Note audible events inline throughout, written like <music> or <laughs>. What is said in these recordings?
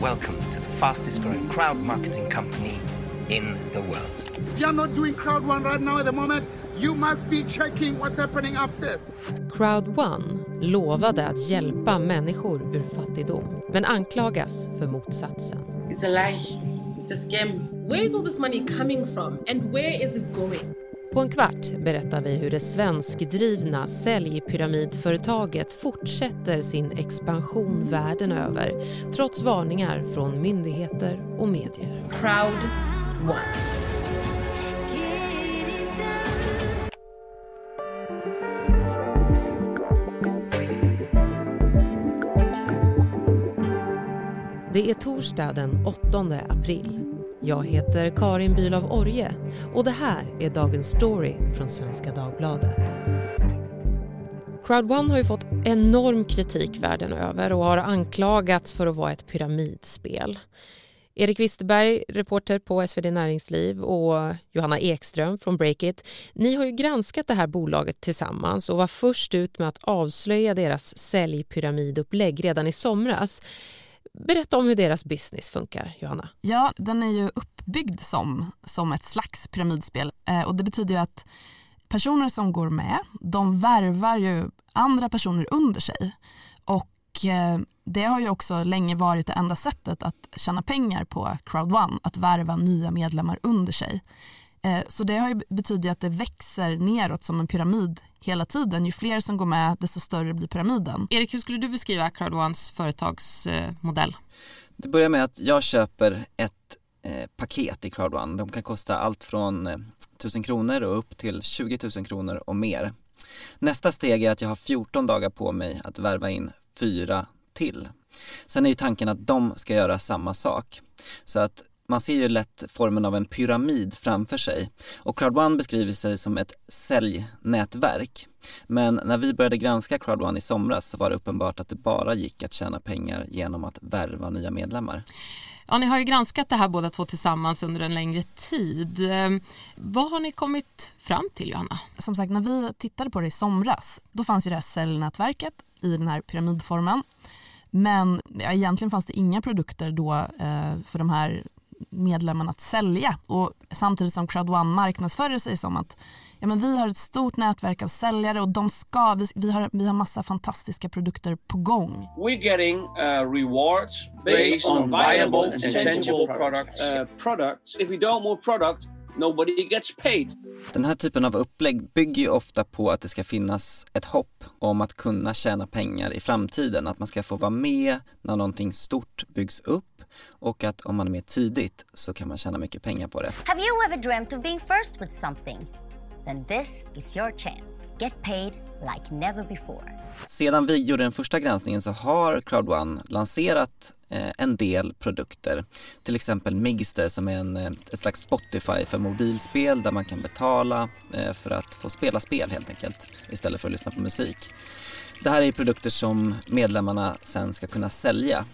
welcome to the fastest growing crowd marketing company in the world. We are not doing crowd one right now at the moment. You must be checking what's happening upstairs. Crowd One lovade att hjälpa människor ur fattigdom men anklagas för motsatsen. It's a lie. It's a scam. Where is all this money coming from and where is it going? På en kvart berättar vi hur det svenskdrivna säljpyramidföretaget fortsätter sin expansion världen över trots varningar från myndigheter och medier. Crowd one. Det är torsdag den 8 april. Jag heter Karin Bülow Orje och det här är dagens story från Svenska Dagbladet. Crowd One har ju fått enorm kritik världen över och har anklagats för att vara ett pyramidspel. Erik Wisterberg, reporter på SvD Näringsliv och Johanna Ekström från Breakit. Ni har ju granskat det här bolaget tillsammans och var först ut med att avslöja deras säljpyramidupplägg redan i somras. Berätta om hur deras business funkar, Johanna. Ja, den är ju uppbyggd som, som ett slags pyramidspel eh, och det betyder ju att personer som går med, de värvar ju andra personer under sig och eh, det har ju också länge varit det enda sättet att tjäna pengar på Crowd One, att värva nya medlemmar under sig. Eh, så det har ju betyder att det växer neråt som en pyramid hela tiden. Ju fler som går med, desto större blir pyramiden. Erik, hur skulle du beskriva Crowd Ones företagsmodell? Det börjar med att jag köper ett eh, paket i Crowd One. De kan kosta allt från eh, 1000 kronor och upp till 20 000 kronor och mer. Nästa steg är att jag har 14 dagar på mig att värva in fyra till. Sen är ju tanken att de ska göra samma sak. Så att man ser ju lätt formen av en pyramid framför sig och Crowd1 beskriver sig som ett säljnätverk. Men när vi började granska Crowd1 i somras så var det uppenbart att det bara gick att tjäna pengar genom att värva nya medlemmar. Ja, ni har ju granskat det här båda två tillsammans under en längre tid. Ehm, vad har ni kommit fram till, Johanna? Som sagt, när vi tittade på det i somras, då fanns ju det här säljnätverket i den här pyramidformen. Men ja, egentligen fanns det inga produkter då eh, för de här medlemmarna att sälja. Och samtidigt som Crowd1 marknadsför sig som att ja, men vi har ett stort nätverk av säljare och de ska, vi, vi, har, vi har massa fantastiska produkter på gång. We're getting uh, rewards based on viable and tangible products. Uh, products. If we don't nobody gets paid. Den här typen av upplägg bygger ju ofta på att det ska finnas ett hopp om att kunna tjäna pengar i framtiden, att man ska få vara med när någonting stort byggs upp och att om man är med tidigt så kan man tjäna mycket pengar på det. Have you ever dreamt of being first with something? Then this is your chance. Get paid like never before. Sedan vi gjorde den första granskningen så har Crowd1 lanserat eh, en del produkter. Till exempel Migster som är en, eh, ett slags Spotify för mobilspel där man kan betala eh, för att få spela spel helt enkelt istället för att lyssna på musik. Det här är produkter som medlemmarna sen ska kunna sälja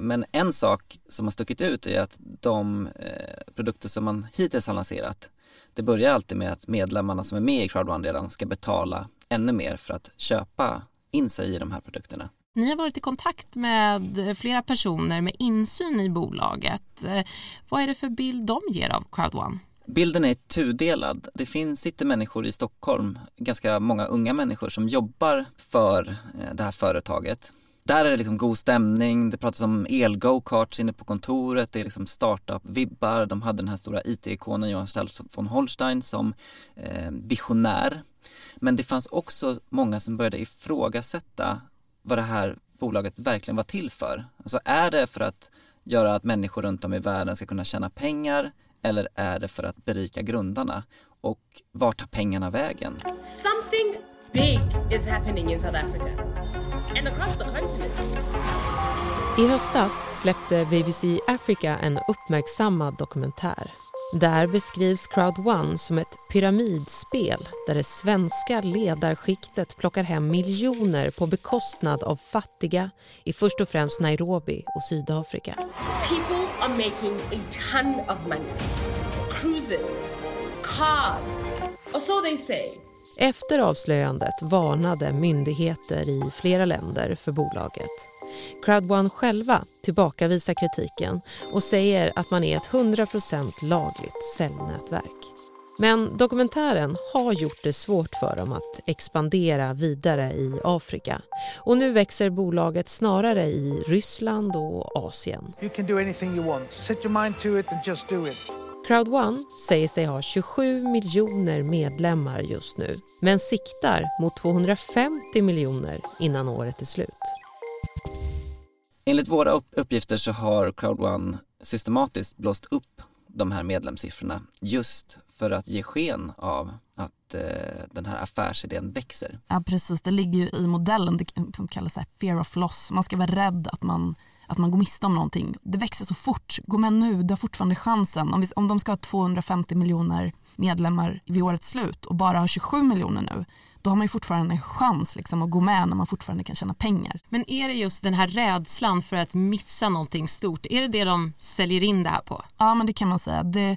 men en sak som har stuckit ut är att de eh, produkter som man hittills har lanserat, det börjar alltid med att medlemmarna som är med i Crowd1 redan ska betala ännu mer för att köpa in sig i de här produkterna. Ni har varit i kontakt med flera personer med insyn i bolaget. Eh, vad är det för bild de ger av Crowd1? Bilden är tudelad. Det finns, sitter människor i Stockholm, ganska många unga människor som jobbar för det här företaget där är det liksom god stämning, det pratas om el-go-karts inne på kontoret, det är liksom startup-vibbar. De hade den här stora IT-ikonen Johan Stelz von Holstein som eh, visionär. Men det fanns också många som började ifrågasätta vad det här bolaget verkligen var till för. Alltså är det för att göra att människor runt om i världen ska kunna tjäna pengar eller är det för att berika grundarna? Och vart tar pengarna vägen? Something big is happening in South Africa and across the continent. I höstas släppte BBC Africa en uppmärksammad dokumentär. Där beskrivs Crowd One som ett pyramidspel där det svenska ledarskiktet plockar hem miljoner på bekostnad av fattiga i först och främst Nairobi och Sydafrika. People are making a ton of money. Cruises, cars, or so they say. Efter avslöjandet varnade myndigheter i flera länder för bolaget. Crowdone själva tillbakavisar kritiken och säger att man är ett 100% lagligt säljnätverk. Men dokumentären har gjort det svårt för dem att expandera vidare i Afrika. Och nu växer bolaget snarare i Ryssland och Asien. You can do anything you want. Set your mind to it and just do it. Crowd One säger sig ha 27 miljoner medlemmar just nu men siktar mot 250 miljoner innan året är slut. Enligt våra uppgifter så har Crowd One systematiskt blåst upp de här medlemssiffrorna just för att ge sken av att eh, den här affärsidén växer. Ja precis, det ligger ju i modellen det som kallas fear of loss. Man ska vara rädd att man, att man går miste om någonting. Det växer så fort, gå med nu, du har fortfarande chansen. Om, vi, om de ska ha 250 miljoner medlemmar vid årets slut och bara har 27 miljoner nu, då har man ju fortfarande en chans liksom, att gå med när man fortfarande kan tjäna pengar. Men är det just den här rädslan för att missa någonting stort, är det det de säljer in det här på? Ja, men det kan man säga. Det,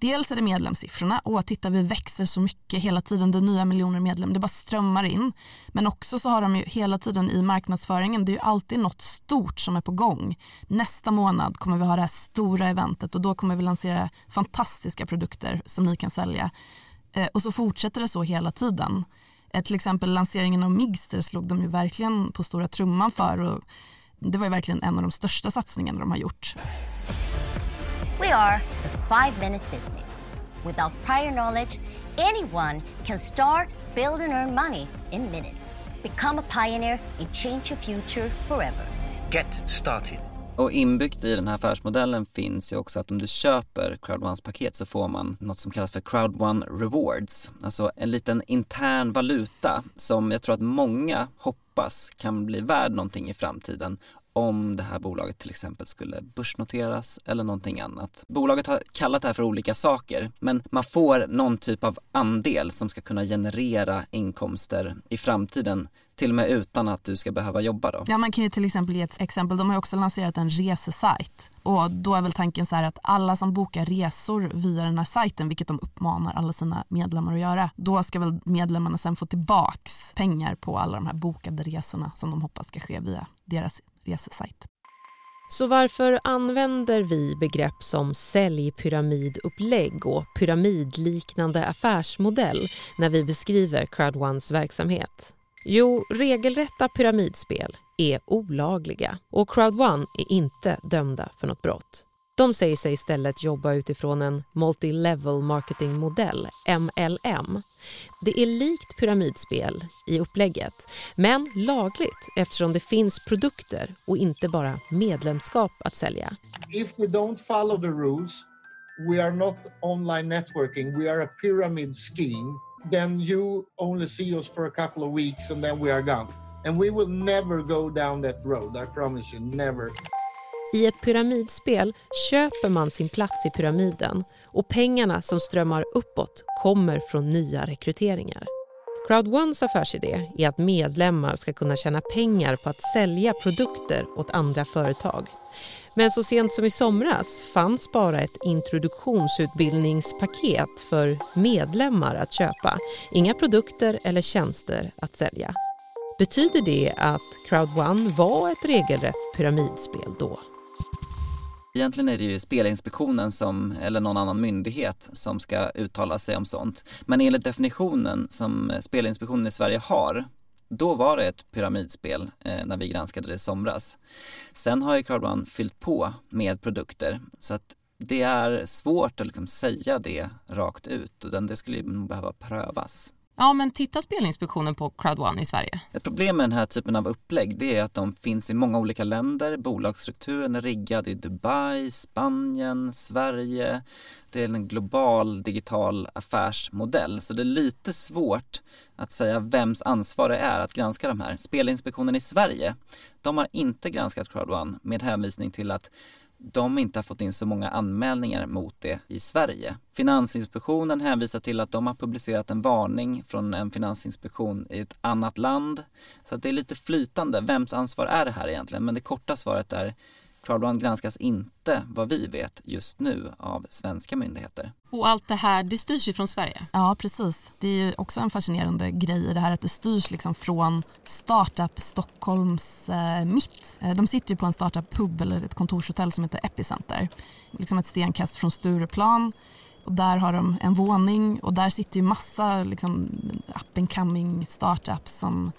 dels är det medlemssiffrorna. och titta vi växer så mycket hela tiden, det är nya miljoner medlemmar, det bara strömmar in. Men också så har de ju hela tiden i marknadsföringen, det är ju alltid något stort som är på gång. Nästa månad kommer vi ha det här stora eventet och då kommer vi lansera fantastiska produkter som ni kan sälja. Eh, och så fortsätter det så hela tiden. Eh, till exempel lanseringen av Migster slog de ju verkligen på stora trumman för och det var ju verkligen en av de största satsningarna de har gjort. We are the five minute business. Without prior knowledge, anyone can start, build, and earn money in minutes. Become a pioneer and change your future forever. Get started. Och inbyggt i den här affärsmodellen finns ju också att om du köper Crowd paket så får man något som kallas för Crowd One Rewards. Alltså en liten intern valuta som jag tror att många hoppas kan bli värd någonting i framtiden om det här bolaget till exempel skulle börsnoteras eller någonting annat. Bolaget har kallat det här för olika saker men man får någon typ av andel som ska kunna generera inkomster i framtiden till och med utan att du ska behöva jobba då. Ja man kan ju till exempel ge ett exempel, de har ju också lanserat en resesajt och då är väl tanken så här att alla som bokar resor via den här sajten, vilket de uppmanar alla sina medlemmar att göra, då ska väl medlemmarna sen få tillbaks pengar på alla de här bokade resorna som de hoppas ska ske via deras resesajt. Så varför använder vi begrepp som säljpyramidupplägg och pyramidliknande affärsmodell när vi beskriver Crowd verksamhet? Jo, regelrätta pyramidspel är olagliga och Crowd är inte dömda för något brott. De säger sig istället jobba utifrån en multi-level marketing-modell, MLM. Det är likt pyramidspel i upplägget, men lagligt eftersom det finns produkter och inte bara medlemskap att sälja. If we don't follow the rules, we are not online networking, we are a pyramid scheme, then you only see us for a couple of weeks and then we are gone. And we will never go down that road, I promise you, never. I ett pyramidspel köper man sin plats i pyramiden och pengarna som strömmar uppåt kommer från nya rekryteringar. Crowd Ones affärsidé är att medlemmar ska kunna tjäna pengar på att sälja produkter åt andra företag. Men så sent som i somras fanns bara ett introduktionsutbildningspaket för medlemmar att köpa. Inga produkter eller tjänster att sälja. Betyder det att Crowd One var ett regelrätt pyramidspel då? Egentligen är det ju Spelinspektionen som, eller någon annan myndighet som ska uttala sig om sånt. Men enligt definitionen som Spelinspektionen i Sverige har, då var det ett pyramidspel eh, när vi granskade det i somras. Sen har ju Crowdone fyllt på med produkter så att det är svårt att liksom säga det rakt ut och det skulle ju behöva prövas. Ja, men tittar Spelinspektionen på Crowd1 i Sverige? Ett problem med den här typen av upplägg det är att de finns i många olika länder. Bolagsstrukturen är riggad i Dubai, Spanien, Sverige. Det är en global digital affärsmodell så det är lite svårt att säga vems ansvar det är att granska de här. Spelinspektionen i Sverige, de har inte granskat Crowd1 med hänvisning till att de inte har fått in så många anmälningar mot det i Sverige. Finansinspektionen hänvisar till att de har publicerat en varning från en finansinspektion i ett annat land. Så att det är lite flytande. Vems ansvar är det här egentligen? Men det korta svaret är Crowd granskas inte, vad vi vet, just nu av svenska myndigheter. Och allt det här, det styrs ju från Sverige? Ja, precis. Det är ju också en fascinerande grej i det här att det styrs liksom från Startup Stockholms eh, mitt. Eh, de sitter ju på en startup-pub eller ett kontorshotell som heter Epicenter. Liksom ett stenkast från Stureplan. Och där har de en våning och där sitter ju massa liksom, up and coming startups som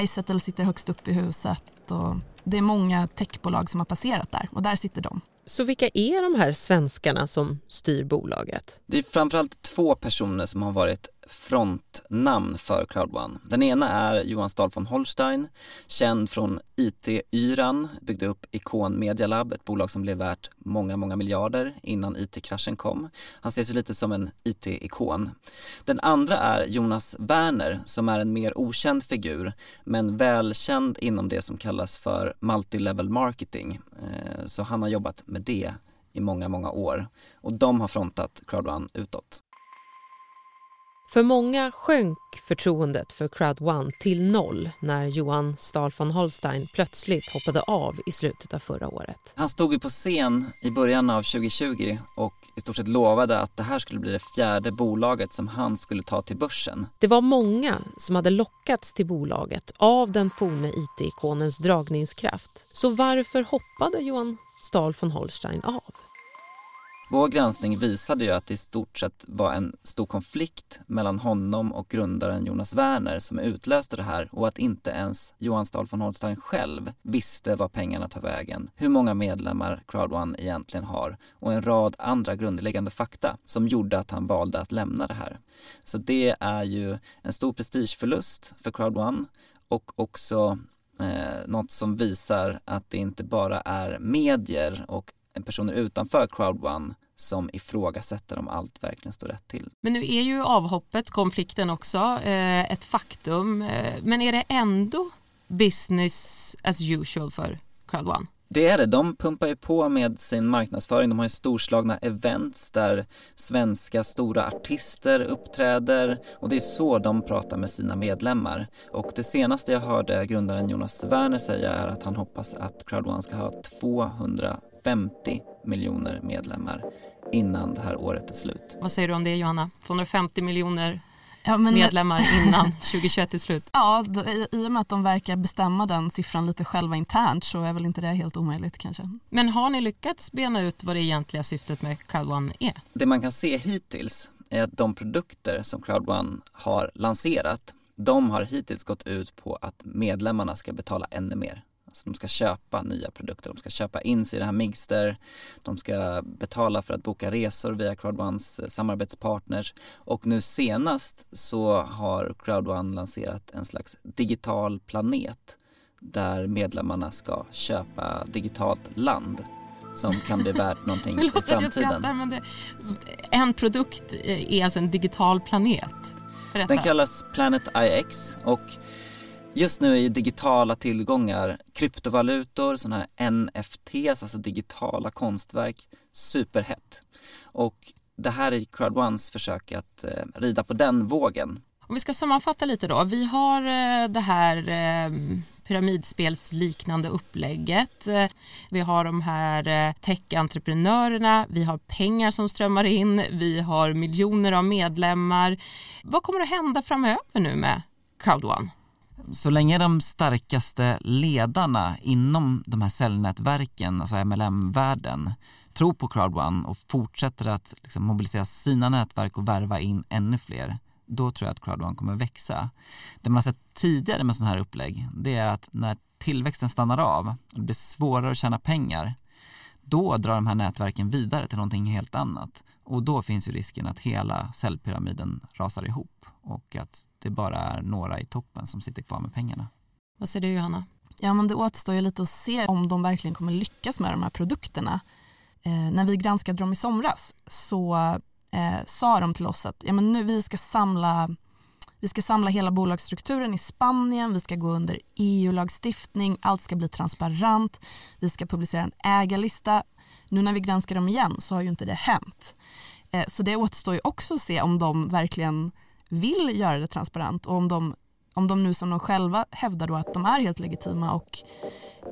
Izettle sitter högst upp i huset och det är många techbolag som har passerat där och där sitter de. Så vilka är de här svenskarna som styr bolaget? Det är framförallt två personer som har varit frontnamn för Crowd1. Den ena är Johan Stahl von Holstein, känd från IT-yran, byggde upp Icon Media Lab, ett bolag som blev värt många, många miljarder innan IT-kraschen kom. Han ses ju lite som en IT-ikon. Den andra är Jonas Werner som är en mer okänd figur men välkänd inom det som kallas för multilevel marketing. Eh, så han har jobbat med det i många, många år och de har frontat Crowd1 utåt. För många sjönk förtroendet för Crowd1 till noll när Johan Stahl von Holstein plötsligt hoppade av i slutet av förra året. Han stod ju på scen i början av 2020 och i stort sett lovade att det här skulle bli det fjärde bolaget som han skulle ta till börsen. Det var många som hade lockats till bolaget av den forne IT-ikonens dragningskraft. Så varför hoppade Johan Stahl von Holstein av? Vår granskning visade ju att det i stort sett var en stor konflikt mellan honom och grundaren Jonas Werner som utlöste det här och att inte ens Johan Stahl von Holstein själv visste var pengarna tar vägen, hur många medlemmar Crowd1 egentligen har och en rad andra grundläggande fakta som gjorde att han valde att lämna det här. Så det är ju en stor prestigeförlust för Crowd1 och också eh, något som visar att det inte bara är medier och personer utanför Crowd1 som ifrågasätter om allt verkligen står rätt till. Men nu är ju avhoppet, konflikten också, eh, ett faktum. Eh, men är det ändå business as usual för Crowd1? Det är det. De pumpar ju på med sin marknadsföring. De har ju storslagna events där svenska stora artister uppträder och det är så de pratar med sina medlemmar. Och det senaste jag hörde grundaren Jonas Werner säga är att han hoppas att Crowd1 ska ha 250 miljoner medlemmar innan det här året är slut. Vad säger du om det Johanna? 250 miljoner ja, men... medlemmar innan <laughs> 2021 är slut? Ja, i och med att de verkar bestämma den siffran lite själva internt så är väl inte det helt omöjligt kanske. Men har ni lyckats bena ut vad det egentliga syftet med Crowd1 är? Det man kan se hittills är att de produkter som Crowd1 har lanserat de har hittills gått ut på att medlemmarna ska betala ännu mer. Alltså de ska köpa nya produkter, de ska köpa in sig i det här Migster, de ska betala för att boka resor via Crowd1s samarbetspartners och nu senast så har Crowd1 lanserat en slags digital planet där medlemmarna ska köpa digitalt land som kan bli värt <laughs> någonting i framtiden. Skrattar, men det, en produkt är alltså en digital planet. Berätta. Den kallas Planet IX och Just nu är ju digitala tillgångar, kryptovalutor, sådana här NFTs, alltså digitala konstverk, superhett. Och det här är Crowd1s försök att eh, rida på den vågen. Om vi ska sammanfatta lite då. Vi har eh, det här eh, pyramidspelsliknande upplägget. Eh, vi har de här eh, tech-entreprenörerna, vi har pengar som strömmar in, vi har miljoner av medlemmar. Vad kommer att hända framöver nu med Crowd1? Så länge de starkaste ledarna inom de här cellnätverken, alltså MLM-världen, tror på Crowd1 och fortsätter att liksom mobilisera sina nätverk och värva in ännu fler, då tror jag att Crowd1 kommer växa. Det man har sett tidigare med sådana här upplägg, det är att när tillväxten stannar av och det blir svårare att tjäna pengar, då drar de här nätverken vidare till någonting helt annat och då finns ju risken att hela cellpyramiden rasar ihop och att det bara är några i toppen som sitter kvar med pengarna. Vad säger du Johanna? Ja men det återstår ju lite att se om de verkligen kommer lyckas med de här produkterna. Eh, när vi granskade dem i somras så eh, sa de till oss att ja, men nu vi ska samla vi ska samla hela bolagsstrukturen i Spanien, vi ska gå under EU-lagstiftning, allt ska bli transparent, vi ska publicera en ägarlista. Nu när vi granskar dem igen så har ju inte det hänt. Eh, så det återstår ju också att se om de verkligen vill göra det transparent och om de om de nu som de själva hävdar då att de är helt legitima och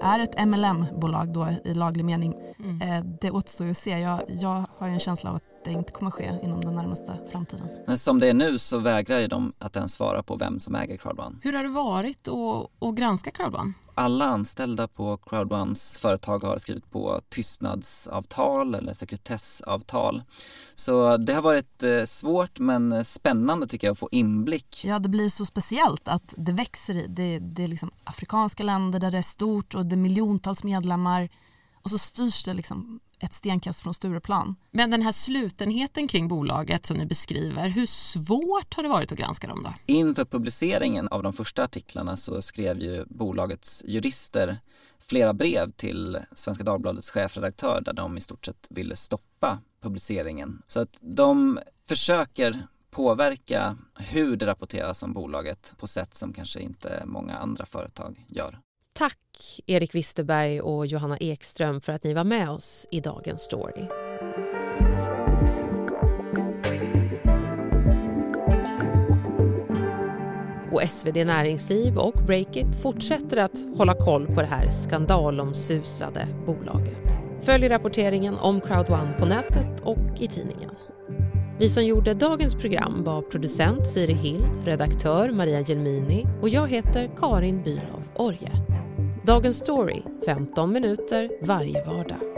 är ett MLM-bolag då i laglig mening, mm. eh, det återstår ju att se. Jag, jag har en känsla av att det inte kommer ske inom den närmaste framtiden. Men som det är nu så vägrar ju de att ens svara på vem som äger Crowdone. Hur har det varit att, att granska Crowdone? Alla anställda på Crowdones företag har skrivit på tystnadsavtal eller sekretessavtal. Så det har varit eh, svårt men spännande tycker jag att få inblick. Ja, det blir så speciellt att det växer i. Det, det är liksom afrikanska länder där det är stort och det är miljontals medlemmar och så styrs det liksom ett stenkast från Stureplan. Men den här slutenheten kring bolaget som ni beskriver, hur svårt har det varit att granska dem då? Inför publiceringen av de första artiklarna så skrev ju bolagets jurister flera brev till Svenska Dagbladets chefredaktör där de i stort sett ville stoppa publiceringen. Så att de försöker påverka hur det rapporteras om bolaget på sätt som kanske inte många andra företag gör. Tack Erik Wisterberg och Johanna Ekström för att ni var med oss i dagens story. Och SvD Näringsliv och Breakit fortsätter att hålla koll på det här skandalomsusade bolaget. Följ rapporteringen om Crowd1 på nätet och i tidningen. Vi som gjorde dagens program var producent Siri Hill, redaktör Maria Gelmini och jag heter Karin Bülow Orje. Dagens story 15 minuter varje vardag.